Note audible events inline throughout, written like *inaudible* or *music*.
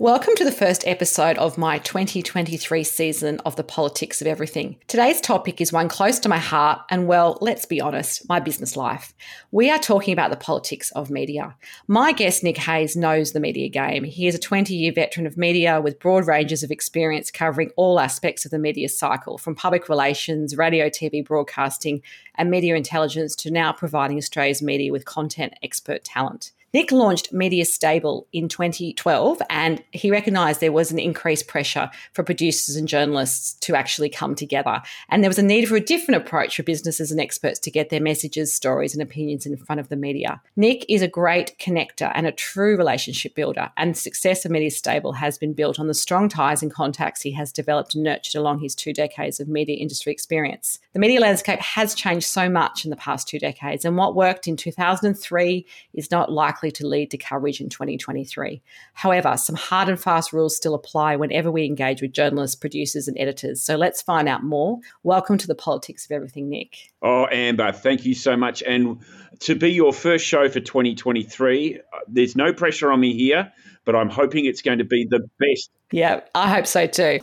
Welcome to the first episode of my 2023 season of The Politics of Everything. Today's topic is one close to my heart and, well, let's be honest, my business life. We are talking about the politics of media. My guest, Nic Hayes, knows the media game. He is a 20 year veteran of media with broad ranges of experience covering all aspects of the media cycle, from public relations, radio, TV, broadcasting, and media intelligence to now providing Australia's media with content expert talent. Nic launched Media Stable in 2012 and he recognised there was an increased pressure for producers and journalists to actually come together. And there was a need for a different approach for businesses and experts to get their messages, stories, and opinions in front of the media. Nic is a great connector and a true relationship builder. And the success of Media Stable has been built on the strong ties and contacts he has developed and nurtured along his two decades of media industry experience. The media landscape has changed so much in the past two decades, and what worked in 2003 is not likely likely to lead to coverage in 2023. However, some hard and fast rules still apply whenever we engage with journalists, producers, and editors. So let's find out more. Welcome to the Politics of Everything, Nic. Oh, Amber, thank you so much. And to be your first show for 2023, uh, there's no pressure on me here, but I'm hoping it's going to be the best. Yeah, I hope so too.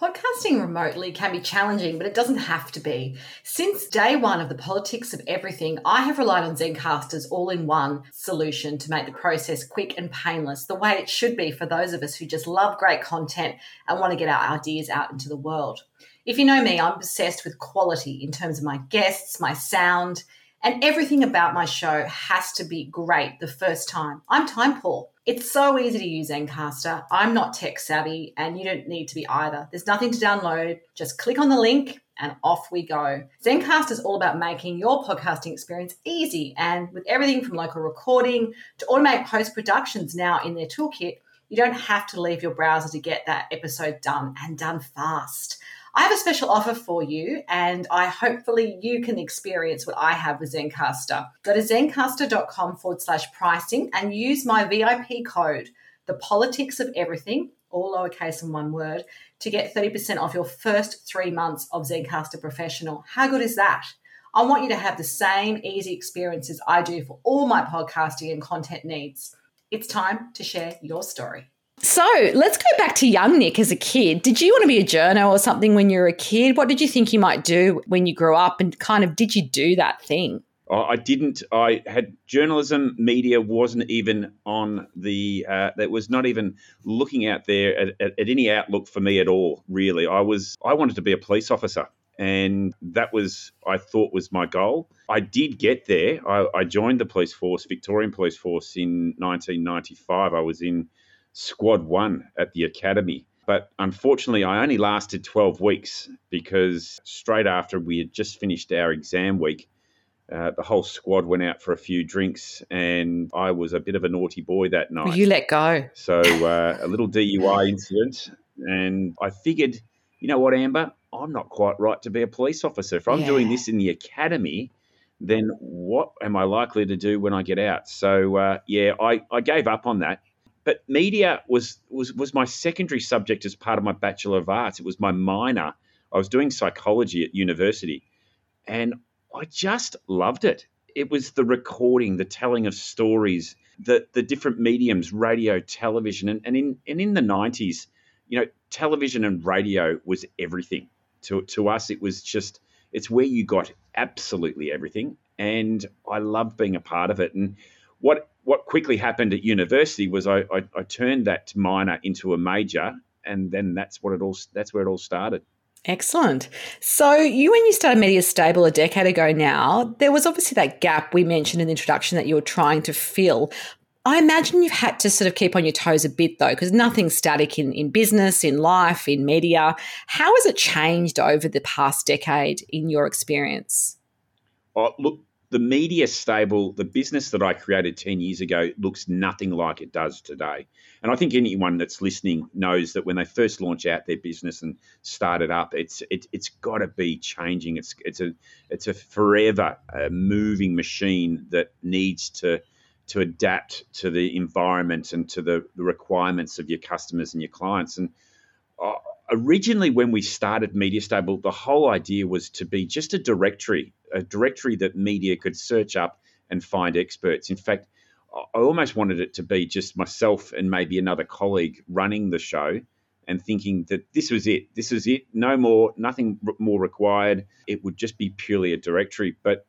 Podcasting remotely can be challenging, but it doesn't have to be. Since day one of the politics of everything, I have relied on Zencastr's all in one solution to make the process quick and painless, the way it should be for those of us who just love great content and want to get our ideas out into the world. If you know me, I'm obsessed with quality in terms of my guests, my sound, and everything about my show has to be great the first time. I'm time poor. It's so easy to use Zencastr. I'm not tech savvy, and you don't need to be either. There's nothing to download. Just click on the link and off we go. Zencastr is all about making your podcasting experience easy, and with everything from local recording to automate post productions now in their toolkit, you don't have to leave your browser to get that episode done and done fast. I have a special offer for you, and I hopefully you can experience what I have with Zencastr. Go to zencastr.com forward slash pricing and use my VIP code, the politics of everything, all lowercase and one word, to get 30% off your first three months of Zencastr Professional. How good is that? I want you to have the same easy experiences I do for all my podcasting and content needs. It's time to share your story. So let's go back to young Nic as a kid. Did you want to be a journo or something when you were a kid? What did you think you might do when you grew up? And kind of did you do that thing? I didn't. I had journalism, media wasn't even on the. Uh, that was not even looking out there at, at, at, any outlook for me at all. Really, I was. I wanted to be a police officer, and that was I thought was my goal. I did get there. I, I joined the police force, Victorian Police Force, in 1995. I was in squad one at the academy. But unfortunately, I only lasted 12 weeks because straight after we had just finished our exam week, uh, the whole squad went out for a few drinks, and I was a bit of a naughty boy that night. You let go. So uh, a little DUI *laughs* incident, and I figured, you know what, Amber, I'm not quite right to be a police officer. If I'm yeah. doing this in the academy, then what am I likely to do when I get out? So uh, yeah, I, I gave up on that but media was was was my secondary subject as part of my bachelor of arts. It was my minor. I was doing psychology at university, and I just loved it. It was the recording, the telling of stories, the the different mediums, radio, television, and, and in and in the nineties, you know, television and radio was everything. To to us, it was just it's where you got absolutely everything, and I loved being a part of it. And what what quickly happened at university was I, I, I turned that minor into a major, and then that's what it all that's where it all started. Excellent. So, you, when you started Media Stable a decade ago now, there was obviously that gap we mentioned in the introduction that you were trying to fill. I imagine you've had to sort of keep on your toes a bit though, because nothing's static in, in business, in life, in media. How has it changed over the past decade in your experience? Oh, look, the media stable, the business that I created 10 years ago looks nothing like it does today. And I think anyone that's listening knows that when they first launch out their business and start it up, it's it, it's got to be changing. It's it's a it's a forever uh, moving machine that needs to to adapt to the environment and to the, the requirements of your customers and your clients. And uh, originally, when we started Media Stable, the whole idea was to be just a directory, a directory that media could search up and find experts. In fact, I almost wanted it to be just myself and maybe another colleague running the show and thinking that this was it. This is it. No more, nothing more required. It would just be purely a directory. But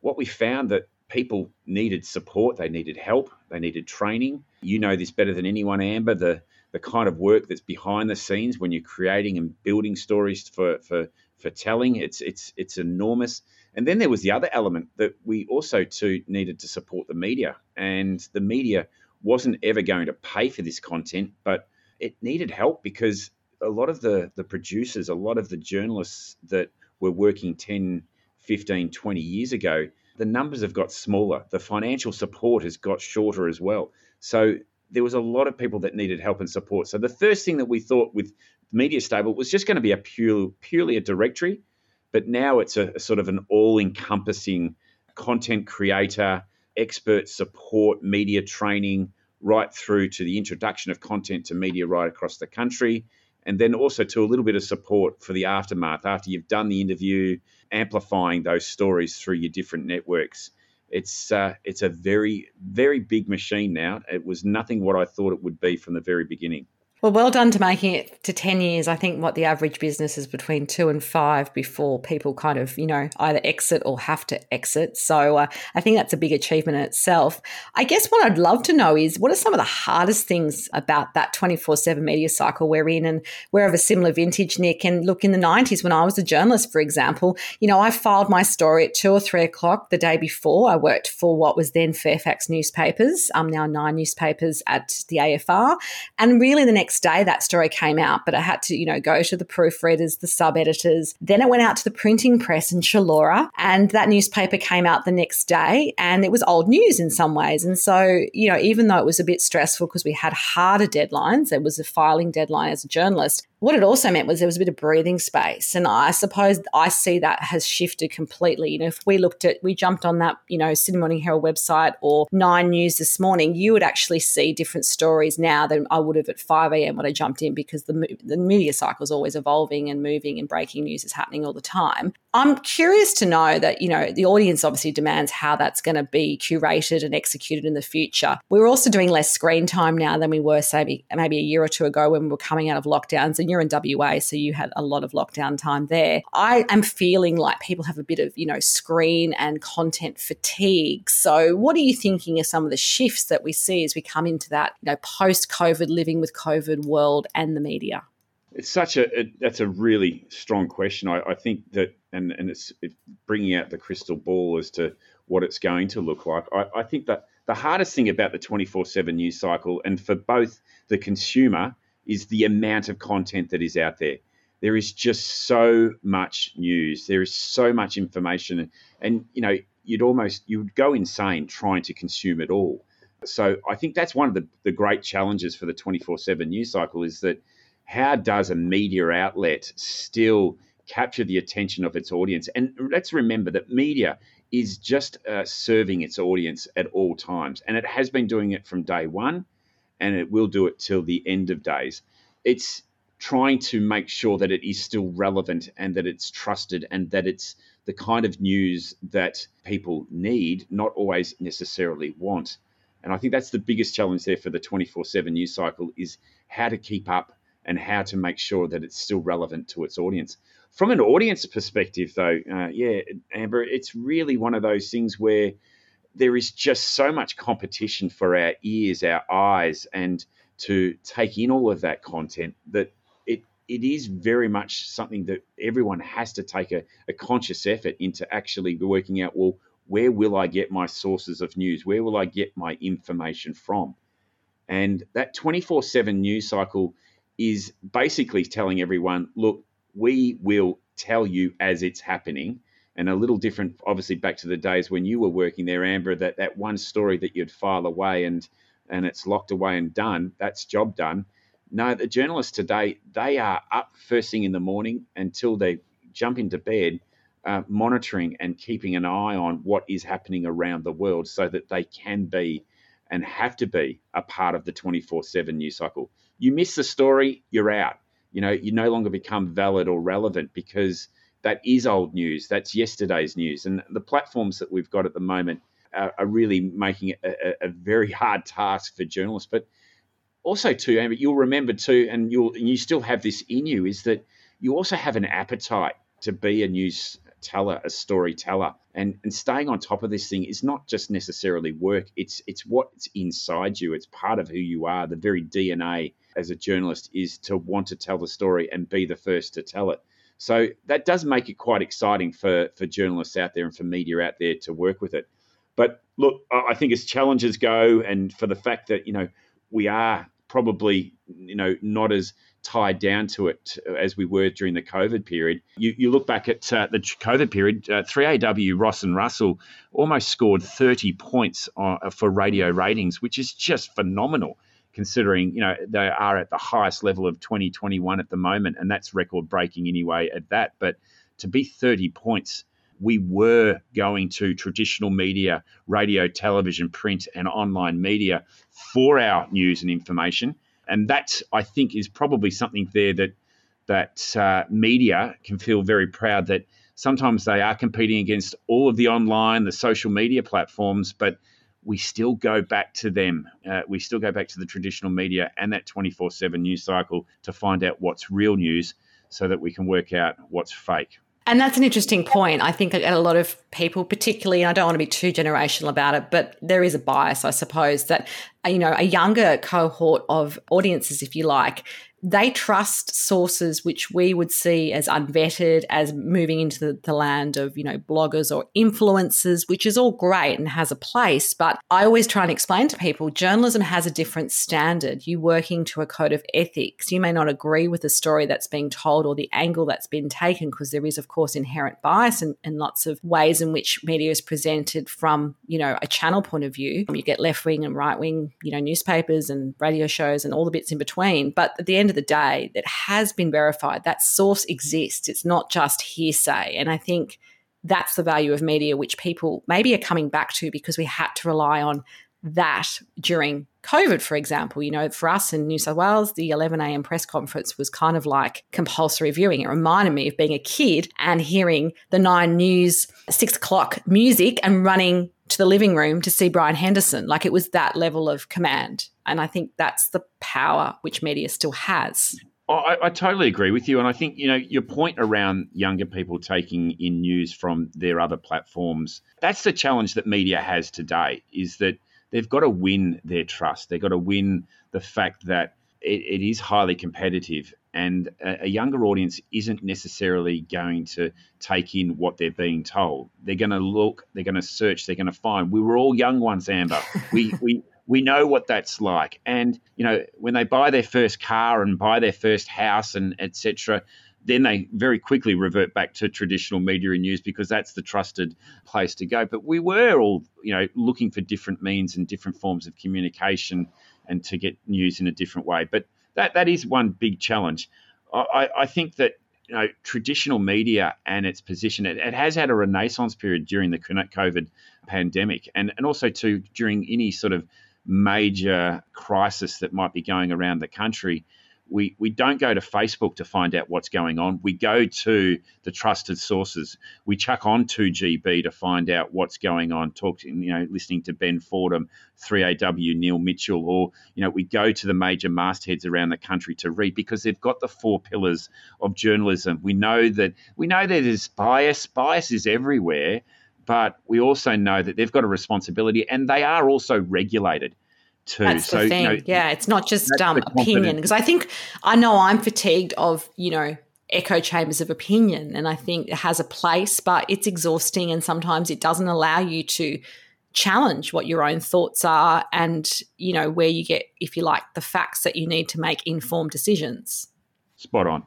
what we found that people needed support, they needed help, they needed training. You know this better than anyone, Amber. The the kind of work that's behind the scenes when you're creating and building stories for for for telling, it's it's it's enormous. And then there was the other element that we also too needed to support the media, and the media wasn't ever going to pay for this content, but it needed help because a lot of the the producers, a lot of the journalists that were working 10, 15, 20 years ago the numbers have got smaller. The financial support has got shorter as well. So there was a lot of people that needed help and support. So the first thing that we thought with Media Stable was just going to be a pure, purely a directory, but now it's a, a sort of an all-encompassing content creator, expert support, media training, right through to the introduction of content to media right across the country and then also to a little bit of support for the aftermath after you've done the interview, amplifying those stories through your different networks. It's uh, it's a very very big machine now. It was nothing what I thought it would be from the very beginning. Well, well done to making it to 10 years. I think what the average business is between two and five before people kind of, you know, either exit or have to exit. So uh, I think that's a big achievement in itself. I guess what I'd love to know is what are some of the hardest things about that 24 7 media cycle we're in? And we're of a similar vintage, Nic. And look, in the 90s, when I was a journalist, for example, you know, I filed my story at two or three o'clock the day before. I worked for what was then Fairfax newspapers, um, now nine newspapers at the AFR. And really the next next day that story came out, but I had to, you know, go to the proofreaders, the sub editors. Then it went out to the printing press in Chullora, and that newspaper came out the next day, and it was old news in some ways. And so, you know, even though it was a bit stressful because we had harder deadlines, there was a filing deadline as a journalist, what it also meant was there was a bit of breathing space. And I suppose I see that has shifted completely. You know, if we looked at, we jumped on that, you know, Sydney Morning Herald website or Nine News this morning, you would actually see different stories now than I would have at 5 a.m. when I jumped in because the, the media cycle is always evolving and moving and breaking news is happening all the time. I'm curious to know that, you know, the audience obviously demands how that's going to be curated and executed in the future. We're also doing less screen time now than we were, say, maybe a year or two ago when we were coming out of lockdowns. And you're in WA, so you had a lot of lockdown time there. I am feeling like people have a bit of, you know, screen and content fatigue. So, what are you thinking of some of the shifts that we see as we come into that, you know, post COVID living with COVID world and the media? It's such a it, that's a really strong question. I, I think that and and it's, it's, bringing out the crystal ball as to what it's going to look like. I, I think that the hardest thing about the twenty four seven news cycle and for both the consumer is the amount of content that is out there. There is just so much news. There is so much information, and, and you know you'd almost you would go insane trying to consume it all. So I think that's one of the, the great challenges for the 24/7 news cycle is that how does a media outlet still capture the attention of its audience? And let's remember that media is just uh, serving its audience at all times, and it has been doing it from day one and it will do it till the end of days. It's trying to make sure that it is still relevant and that it's trusted and that it's the kind of news that people need, not always necessarily want. And I think that's the biggest challenge there for the 24 7 news cycle is how to keep up and how to make sure that it's still relevant to its audience. From an audience perspective, though, uh, yeah, Amber, it's really one of those things where there is just so much competition for our ears, our eyes, and to take in all of that content that it it is very much something that everyone has to take a, a conscious effort into actually working out well where will I get my sources of news? Where will I get my information from? And that 24 7 news cycle is basically telling everyone look, we will tell you as it's happening. And a little different, obviously, back to the days when you were working there, Amber, that, that one story that you'd file away and and it's locked away and done, that's job done. No, the journalists today, they are up first thing in the morning until they jump into bed, uh, monitoring and keeping an eye on what is happening around the world so that they can be and have to be a part of the 24 7 news cycle. You miss the story, you're out. You know, you no longer become valid or relevant because that is old news. That's yesterday's news. And the platforms that we've got at the moment are, are really making it a, a, very hard task for journalists. But also, too, Amber, you'll remember too, and you'll and you still have this in you, is that you also have an appetite to be a news teller, a storyteller. And and staying on top of this thing is not just necessarily work. It's it's what's inside you. It's part of who you are. The very DNA as a journalist is to want to tell the story and be the first to tell it. So that does make it quite exciting for for journalists out there and for media out there to work with it. But look, I think as challenges go, and for the fact that you know we are probably you know not as tied down to it as we were during the COVID period. You, you look back at uh, the COVID period, uh, 3AW Ross and Russell almost scored 30 points on, uh, for radio ratings, which is just phenomenal considering you know they are at the highest level of 2021 at the moment and that's record breaking anyway at that. But to be 30 points we were going to traditional media radio television print and online media for our news and information. And that I think is probably something there that that uh, media can feel very proud that sometimes they are competing against all of the online, the social media platforms, but we still go back to them. Uh, we still go back to the traditional media and that 24 7 news cycle to find out what's real news so that we can work out what's fake. And that's an interesting point. I think a lot of people, particularly, and I don't want to be too generational about it, but there is a bias, I suppose, that you know a younger cohort of audiences, if you like, they trust sources which we would see as unvetted, as moving into the, the, land of, you know, bloggers or influencers, which is all great and has a place. But I always try and explain to people journalism has a different standard. You working to a code of ethics. You may not agree with the story that's being told or the angle that's been taken, because there is, of course, inherent bias and, and lots of ways in which media is presented from, you know, a channel point of view. You get left wing and right wing, you know, newspapers and radio shows and all the bits in between. But at the end of the day that has been verified. That source exists. It's not just hearsay. And I think that's the value of media, which people maybe are coming back to because we had to rely on that during COVID, for example. You know, for us in New South Wales, the 11 a.m. press conference was kind of like compulsory viewing. It reminded me of being a kid and hearing the nine news, six o'clock music and running to the living room to see Brian Henderson. Like it was that level of command. And I think that's the power which media still has. I, I, totally agree with you, and I think you know your point around younger people taking in news from their other platforms. That's the challenge that media has today. Is that they've got to win their trust. They've got to win the fact that it, it is highly competitive, and a, a, younger audience isn't necessarily going to take in what they're being told. They're going to look, they're going to search, they're going to find. We were all young ones, Amber. *laughs* we we we know what that's like, and you know when they buy their first car and buy their first house and etc. Then they very quickly revert back to traditional media and news because that's the trusted place to go. But we were all, you know, looking for different means and different forms of communication and to get news in a different way. But that that is one big challenge. I, I think that you know traditional media and its position it, it, has had a renaissance period during the COVID pandemic and and also too during any sort of major crisis that might be going around the country we, we don't go to Facebook to find out what's going on. We go to the trusted sources. We chuck on 2GB to find out what's going on. Talk to, you know, listening to Ben Fordham, 3AW, Neil Mitchell, or you know, we go to the major mastheads around the country to read because they've got the four pillars of journalism. We know that we know that there's bias. Bias is everywhere, but we also know that they've got a responsibility, and they are also regulated too. That's so, the thing. You know, yeah, it's not just um, opinion because I think I know I'm fatigued of you know echo chambers of opinion. And I think it has a place, but it's exhausting and sometimes it doesn't allow you to challenge what your own thoughts are and, you know, where you get, if you like, the facts that you need to make informed decisions. Spot on.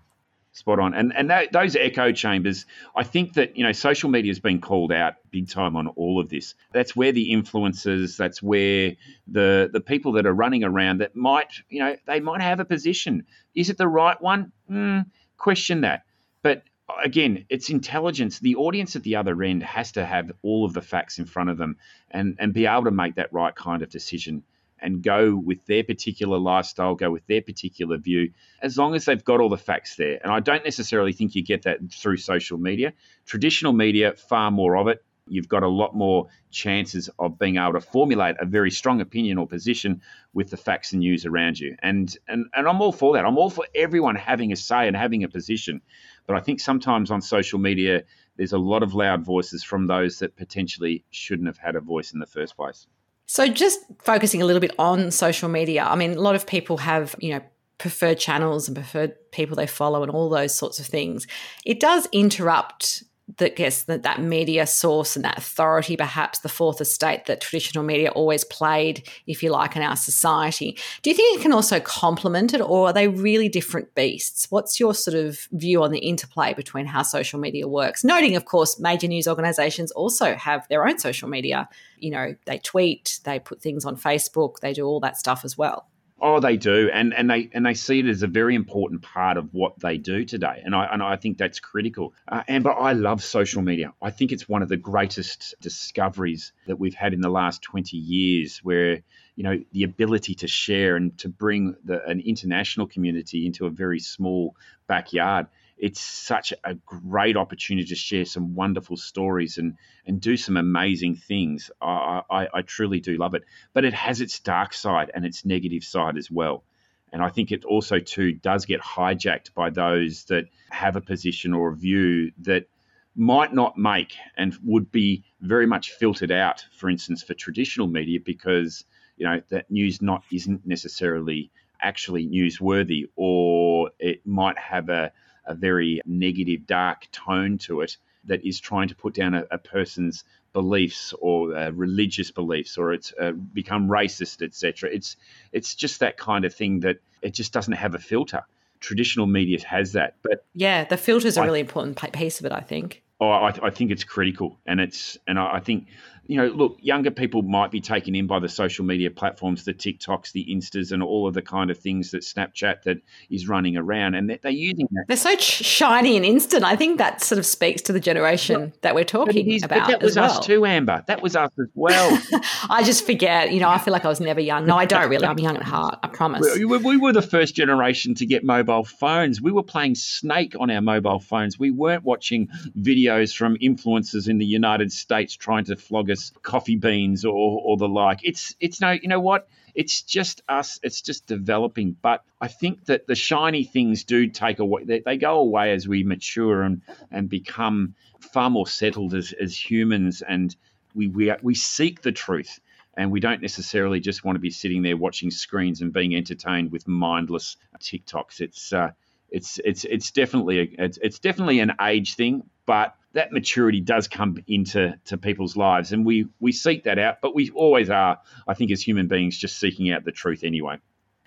Spot on. And and that, those echo chambers, I think that, you know, social media has been called out big time on all of this. That's where the influencers, that's where the the people that are running around that might, you know, they might have a position. Is it the right one? Mm, question that. But again, it's intelligence. The audience at the other end has to have all of the facts in front of them and, and be able to make that right kind of decision and go with their particular lifestyle, go with their particular view, as long as they've got all the facts there. And I don't necessarily think you get that through social media. Traditional media, far more of it. You've got a lot more chances of being able to formulate a very strong opinion or position with the facts and news around you. And, and, and I'm all for that. I'm all for everyone having a say and having a position. But I think sometimes on social media, there's a lot of loud voices from those that potentially shouldn't have had a voice in the first place. So, just focusing a little bit on social media, I mean, a lot of people have, you know, preferred channels and preferred people they follow and all those sorts of things. It does interrupt that guess that that media source and that authority, perhaps the fourth estate that traditional media always played, if you like, in our society. Do you think it can also complement it, or are they really different beasts? What's your sort of view on the interplay between how social media works? Noting, of course, major news organizations also have their own social media. You know, they tweet, they put things on Facebook, they do all that stuff as well. Oh, they do, and and they and they see it as a very important part of what they do today, and I and I think that's critical. Uh, Amber, I love social media. I think it's one of the greatest discoveries that we've had in the last twenty years, where you know the ability to share and to bring the, an international community into a very small backyard it's such a great opportunity to share some wonderful stories and and do some amazing things. I, I, I truly do love it, but it has its dark side and its negative side as well. And I think it also too does get hijacked by those that have a position or a view that might not make and would be very much filtered out, for instance, for traditional media because you know that news not isn't necessarily actually newsworthy or it might have a a very negative, dark tone to it that is trying to put down a, a person's beliefs or uh, religious beliefs or it's uh, become racist, etc. It's it's just that kind of thing that it just doesn't have a filter. Traditional media has that, but yeah, the filter is a really important piece of it. I think. Oh, I, I, think it's critical, and it's and I, I think you know, look, younger people might be taken in by the social media platforms, the TikToks, the Instas, and all of the kind of things that Snapchat that is running around, and they're, they're using that. They're so shiny and instant. I think that sort of speaks to the generation well, that we're talking is, about. that was well. us too, Amber. That was us as well. *laughs* I just forget. You know, I feel like I was never young. No, I don't really. I'm young at heart. I promise. We, we were the first generation to get mobile phones. We were playing Snake on our mobile phones. We weren't watching videos from influencers in the United States trying to flog coffee beans or, or the like. It's it's no, you know what? It's just us. It's just developing. But I think that the shiny things do take away. They, they go away as we mature and and become far more settled as as humans, and we we we seek the truth. And we don't necessarily just want to be sitting there watching screens and being entertained with mindless TikToks. It's uh, it's it's it's definitely a, it's, it's definitely an age thing, but that maturity does come into to people's lives, and we we seek that out. But we always are, I think, as human beings, just seeking out the truth anyway.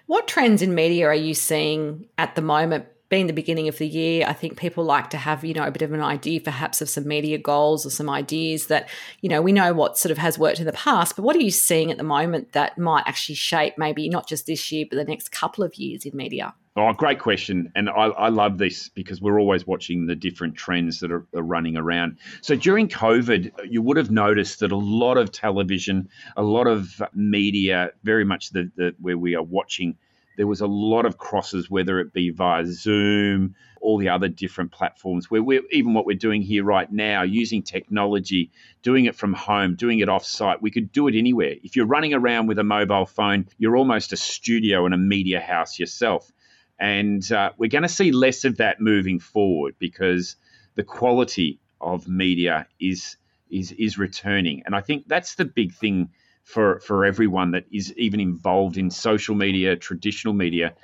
What trends in media are you seeing at the moment? Being the beginning of the year, I think people like to have, you know, a bit of an idea perhaps of some media goals or some ideas that, you know, we know what sort of has worked in the past, but what are you seeing at the moment that might actually shape maybe not just this year, but the next couple of years in media? Oh, great question. And I, I, love this because we're always watching the different trends that are, are, running around. So during COVID, you would have noticed that a lot of television, a lot of media, very much the, the where we are watching, there was a lot of crosses, whether it be via Zoom, all the other different platforms, where we're even what we're doing here right now, using technology, doing it from home, doing it off site. We could do it anywhere. If you're running around with a mobile phone, you're almost a studio and a media house yourself. And uh, we're going to see less of that moving forward because the quality of media is is is returning. And I think that's the big thing for for everyone that is even involved in social media, traditional media.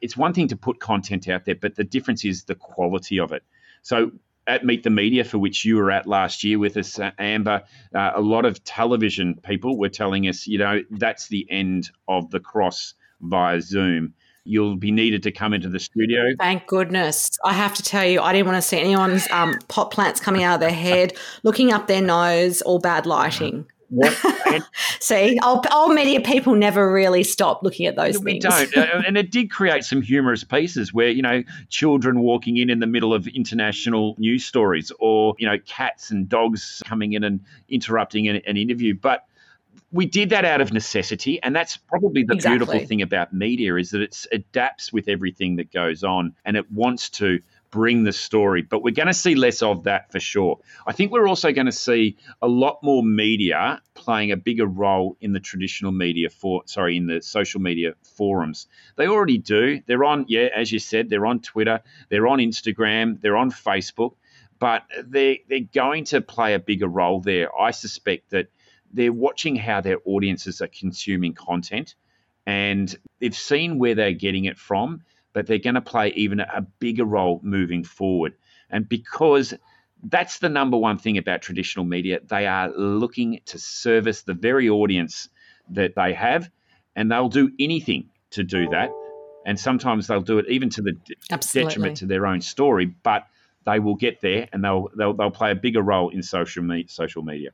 it's one thing to put content out there, but the difference is the quality of it. So at Meet the Media, for which you were at last year with us, uh, Amber, uh, a lot of television people were telling us, you know, that's the end of the cross via Zoom. You'll be needed to come into the studio. Thank goodness. I have to tell you, I didn't want to see anyone's um, pot plants coming out of their head, looking up their nose, or bad lighting. What? *laughs* See, old, old, media people never really stop looking at those we things. don't. and it did create some humorous pieces where, you know, children walking in in the middle of international news stories or, you know, cats and dogs coming in and interrupting an, an interview. But we did that out of necessity and that's probably the exactly. beautiful thing about media is that it adapts with everything that goes on and it wants to bring the story. But we're going to see less of that for sure. I think we're also going to see a lot more media playing a bigger role in the traditional media for sorry in the social media forums. They already do. They're on yeah, as you said, they're on Twitter, they're on Instagram, they're on Facebook, but they they're going to play a bigger role there. I suspect that they're watching how their audiences are consuming content and they've seen where they're getting it from but they're going to play even a bigger role moving forward. And because that's the number one thing about traditional media, they are looking to service the very audience that they have, and they'll do anything to do that. And sometimes they'll do it even to the Absolutely. detriment to their own story, but they will get there and they'll, they'll, they'll play a bigger role in social, me- social media.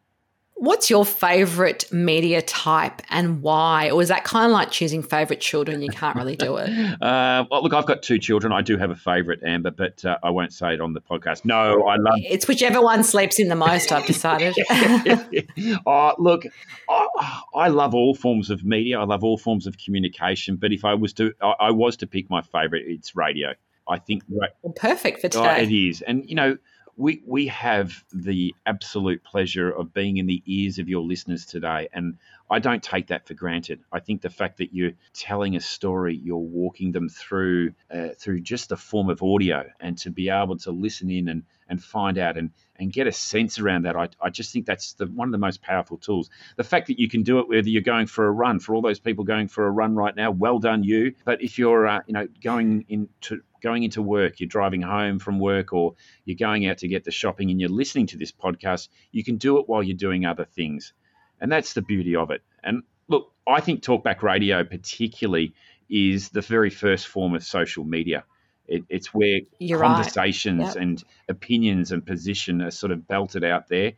What's your favorite media type and why? Or is that kind of like choosing favorite children? You can't really do it. *laughs* Uh, well, look, I've got two children. I do have a favorite, Amber, but uh, I won't say it on the podcast. No, I love. It's whichever one sleeps in the most. I've decided. *laughs* *laughs* oh, look, I, I, love all forms of media. I love all forms of communication. But if I was to, I, I was to pick my favorite, it's radio. I think. Well, perfect for today. Oh, it is, and you know we we have the absolute pleasure of being in the ears of your listeners today and I don't take that for granted. I think the fact that you're telling a story, you're walking them through uh, through just the form of audio, and to be able to listen in and and find out and and get a sense around that, I, I just think that's the, one of the most powerful tools. The fact that you can do it whether you're going for a run, for all those people going for a run right now, well done you. But if you're uh, you know going into going into work, you're driving home from work, or you're going out to get the shopping and you're listening to this podcast, you can do it while you're doing other things. And that's the beauty of it. And look, I think talkback radio, particularly, is the very first form of social media. It, it's where You're conversations right. yep. and opinions and position are sort of belted out there.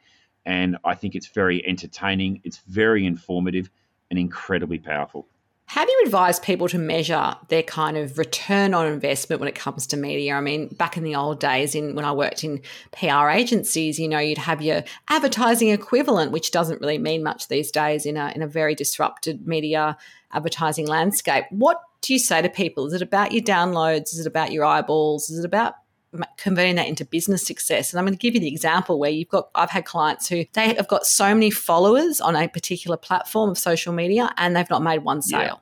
And I think it's very entertaining, it's very informative, and incredibly powerful. Do you advise people to measure their kind of return on investment when it comes to media? I mean, back in the old days, in when I worked in PR agencies, you know, you'd have your advertising equivalent, which doesn't really mean much these days in a in a very disrupted media advertising landscape. What do you say to people? Is it about your downloads? Is it about your eyeballs? Is it about converting that into business success. And I'm going to give you the example where you've got, I've had clients who they have got so many followers on a particular platform of social media and they've not made one sale. Yeah.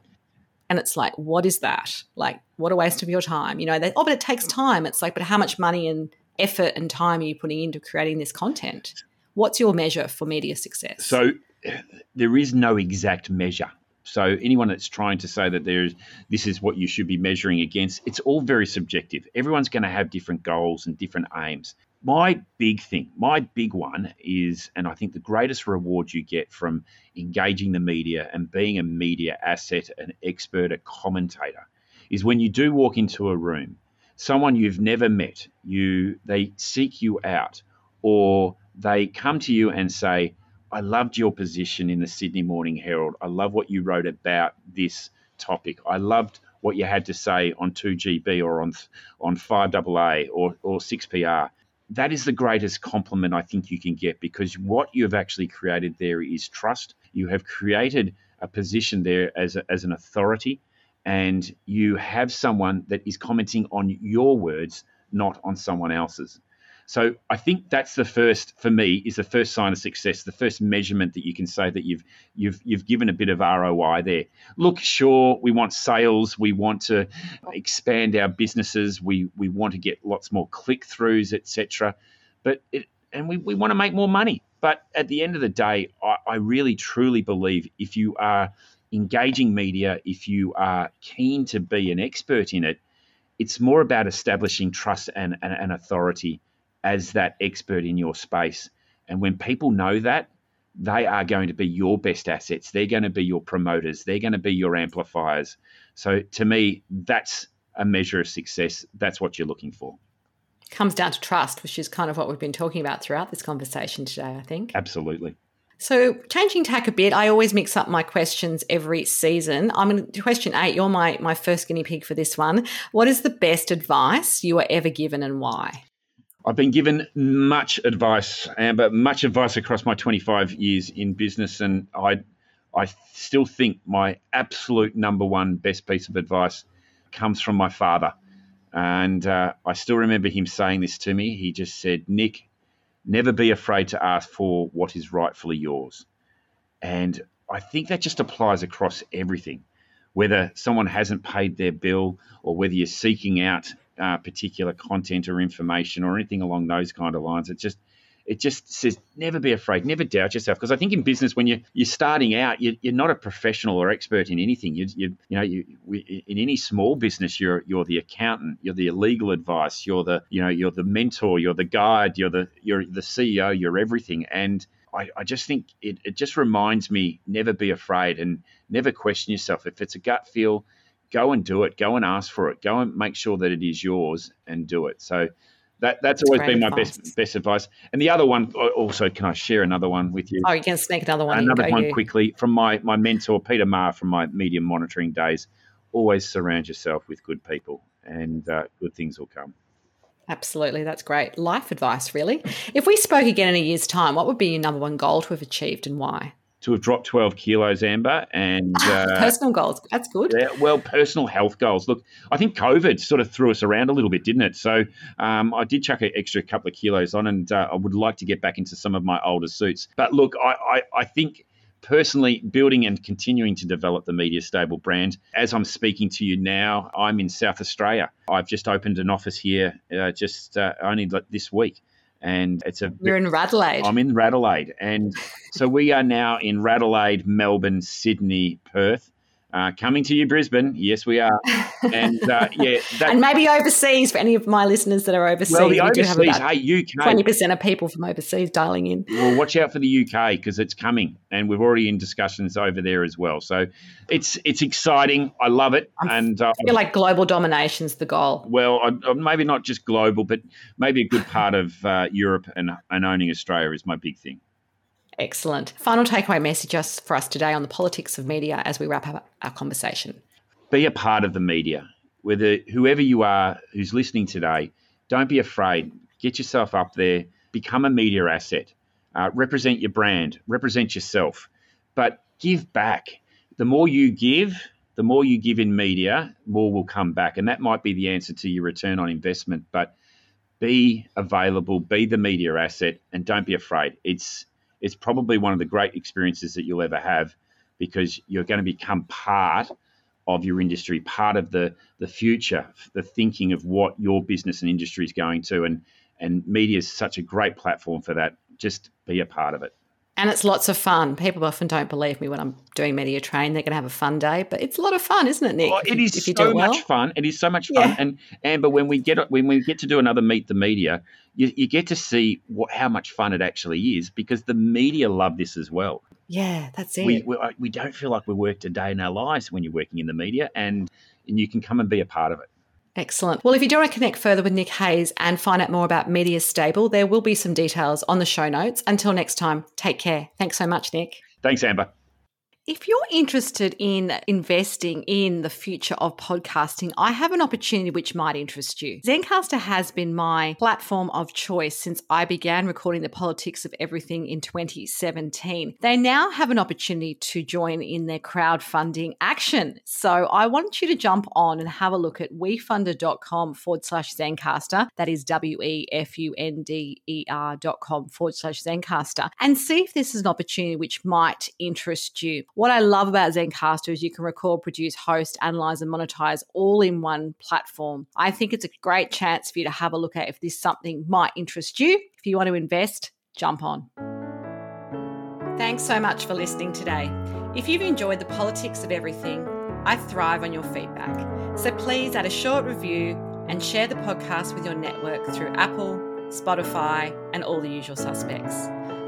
And it's like, what is that? Like, what a waste of your time. You know, they, oh, but it takes time. It's like, but how much money and effort and time are you putting into creating this content? What's your measure for media success? So eh, there is no exact measure. So anyone that's trying to say that there's this is what you should be measuring against, it's all very subjective. Everyone's going to have different goals and different aims. My big thing, my big one is, and I think the greatest reward you get from engaging the media and being a media asset, an expert, a commentator, is when you do walk into a room, someone you've never met, you they seek you out, or they come to you and say, I loved your position in the Sydney Morning Herald. I love what you wrote about this topic. I loved what you had to say on 2GB or on on 5AA or, or 6PR. That is the greatest compliment I think you can get because what you have actually created there is trust. You have created a position there as, a, as an authority, and you have someone that is commenting on your words, not on someone else's. So I think that's the first for me is the first sign of success, the first measurement that you can say that you've you've you've given a bit of ROI there. Look, sure, we want sales, we want to expand our businesses, we we want to get lots more click throughs, etc. But it and we, we want to make more money. But at the end of the day, I, I really truly believe if you are engaging media, if you are keen to be an expert in it, it's more about establishing trust and, and, and authority as that expert in your space. And when people know that, they are going to be your best assets. They're going to be your promoters. They're going to be your amplifiers. So to me, that's a measure of success. That's what you're looking for. Comes down to trust, which is kind of what we've been talking about throughout this conversation today, I think. Absolutely. So, changing tack a bit, I always mix up my questions every season. I'm going to question eight. You're my, my first guinea pig for this one. What is the best advice you were ever given and why? I've been given much advice, Amber, much advice across my 25 years in business, and I, I still think my absolute number one best piece of advice comes from my father. And uh, I still remember him saying this to me. He just said, Nic, never be afraid to ask for what is rightfully yours. And I think that just applies across everything, whether someone hasn't paid their bill or whether you're seeking out uh, particular content or information or anything along those kind of lines. It just it just says never be afraid, never doubt yourself. Because I think in business, when you you're starting out, you, are not a professional or expert in anything. You you, you know you in any small business, you're you're the accountant, you're the legal advice, you're the you know you're the mentor, you're the guide, you're the you're the CEO, you're everything. And I, I just think it, it just reminds me never be afraid and never question yourself. If it's a gut feel, go and do it. Go and ask for it. Go and make sure that it is yours and do it. So that, that's, that's always been my best best advice. And the other one, also, can I share another one with you? Oh, you can sneak another one. Another one you. quickly from my my mentor Peter Marr from my media monitoring days. Always surround yourself with good people, and uh, good things will come. Absolutely, that's great life advice. Really, if we spoke again in a year's time, what would be your number one goal to have achieved, and why? To have dropped 12 kilos, Amber, and uh, personal goals. That's good. Yeah, well, personal health goals. Look, I think COVID sort of threw us around a little bit, didn't it? So um, I did chuck an extra couple of kilos on, and uh, I would like to get back into some of my older suits. But look, I, I, I think personally building and continuing to develop the media stable brand as i'm speaking to you now i'm in south australia i've just opened an office here uh, just uh, only this week and it's a. You're in Radelaide. I'm in Radelaide, and so we are now in Radelaide, Melbourne, Sydney, Perth, uh, coming to you, Brisbane. Yes, we are. And uh, *laughs* yeah, that, and maybe overseas for any of my listeners that are overseas. Well, the overseas, hey, UK, twenty percent of people from overseas dialing in. Well, watch out for the UK because it's coming, and we're already in discussions over there as well. So it's it's exciting. I love it, I'm, and uh, I feel like global domination's the goal. Well, I, maybe not just global, but maybe a good part of uh, Europe and and owning Australia is my big thing. Excellent. Final takeaway message just for us today on the politics of media as we wrap up our conversation. Be a part of the media. Whether whoever you are who's listening today, don't be afraid. Get yourself up there. Become a media asset. Uh, represent your brand. Represent yourself. But give back. The more you give, the more you give in media, more will come back. And that might be the answer to your return on investment. But be available, be the media asset, and don't be afraid. It's it's probably one of the great experiences that you'll ever have because you're going to become part of your industry, part of the the future, the thinking of what your business and industry is going to, and and media is such a great platform for that. Just be a part of it. And it's lots of fun. People often don't believe me when I'm doing media train. They're going to have a fun day, but it's a lot of fun, isn't it, Nic? Oh, it is if you so well? much fun. It is so much fun. Yeah. And Amber, when we get when we get to do another meet the media, you, you get to see what, how much fun it actually is because the media love this as well. Yeah, that's it. We, we, we don't feel like we worked a day in our lives when you're working in the media, and and you can come and be a part of it. Excellent. Well, if you do want to connect further with Nic Hayes and find out more about Media Stable, there will be some details on the show notes. Until next time, take care. Thanks so much, Nick. Thanks, Amber. If you're interested in investing in the future of podcasting, I have an opportunity which might interest you. Zencastr has been my platform of choice since I began recording the politics of everything in 2017. They now have an opportunity to join in their crowdfunding action. So I want you to jump on and have a look at wefunder.com forward slash Zencastr. That is W E F U N D E R dot com forward slash Zencastr and see if this is an opportunity which might interest you. What I love about Zencastr is you can record, produce, host, analyze, and monetize all in one platform. I think it's a great chance for you to have a look at if this something might interest you. If you want to invest, jump on. Thanks so much for listening today. If you've enjoyed the politics of everything, I thrive on your feedback. So please add a short review and share the podcast with your network through Apple, Spotify, and all the usual suspects.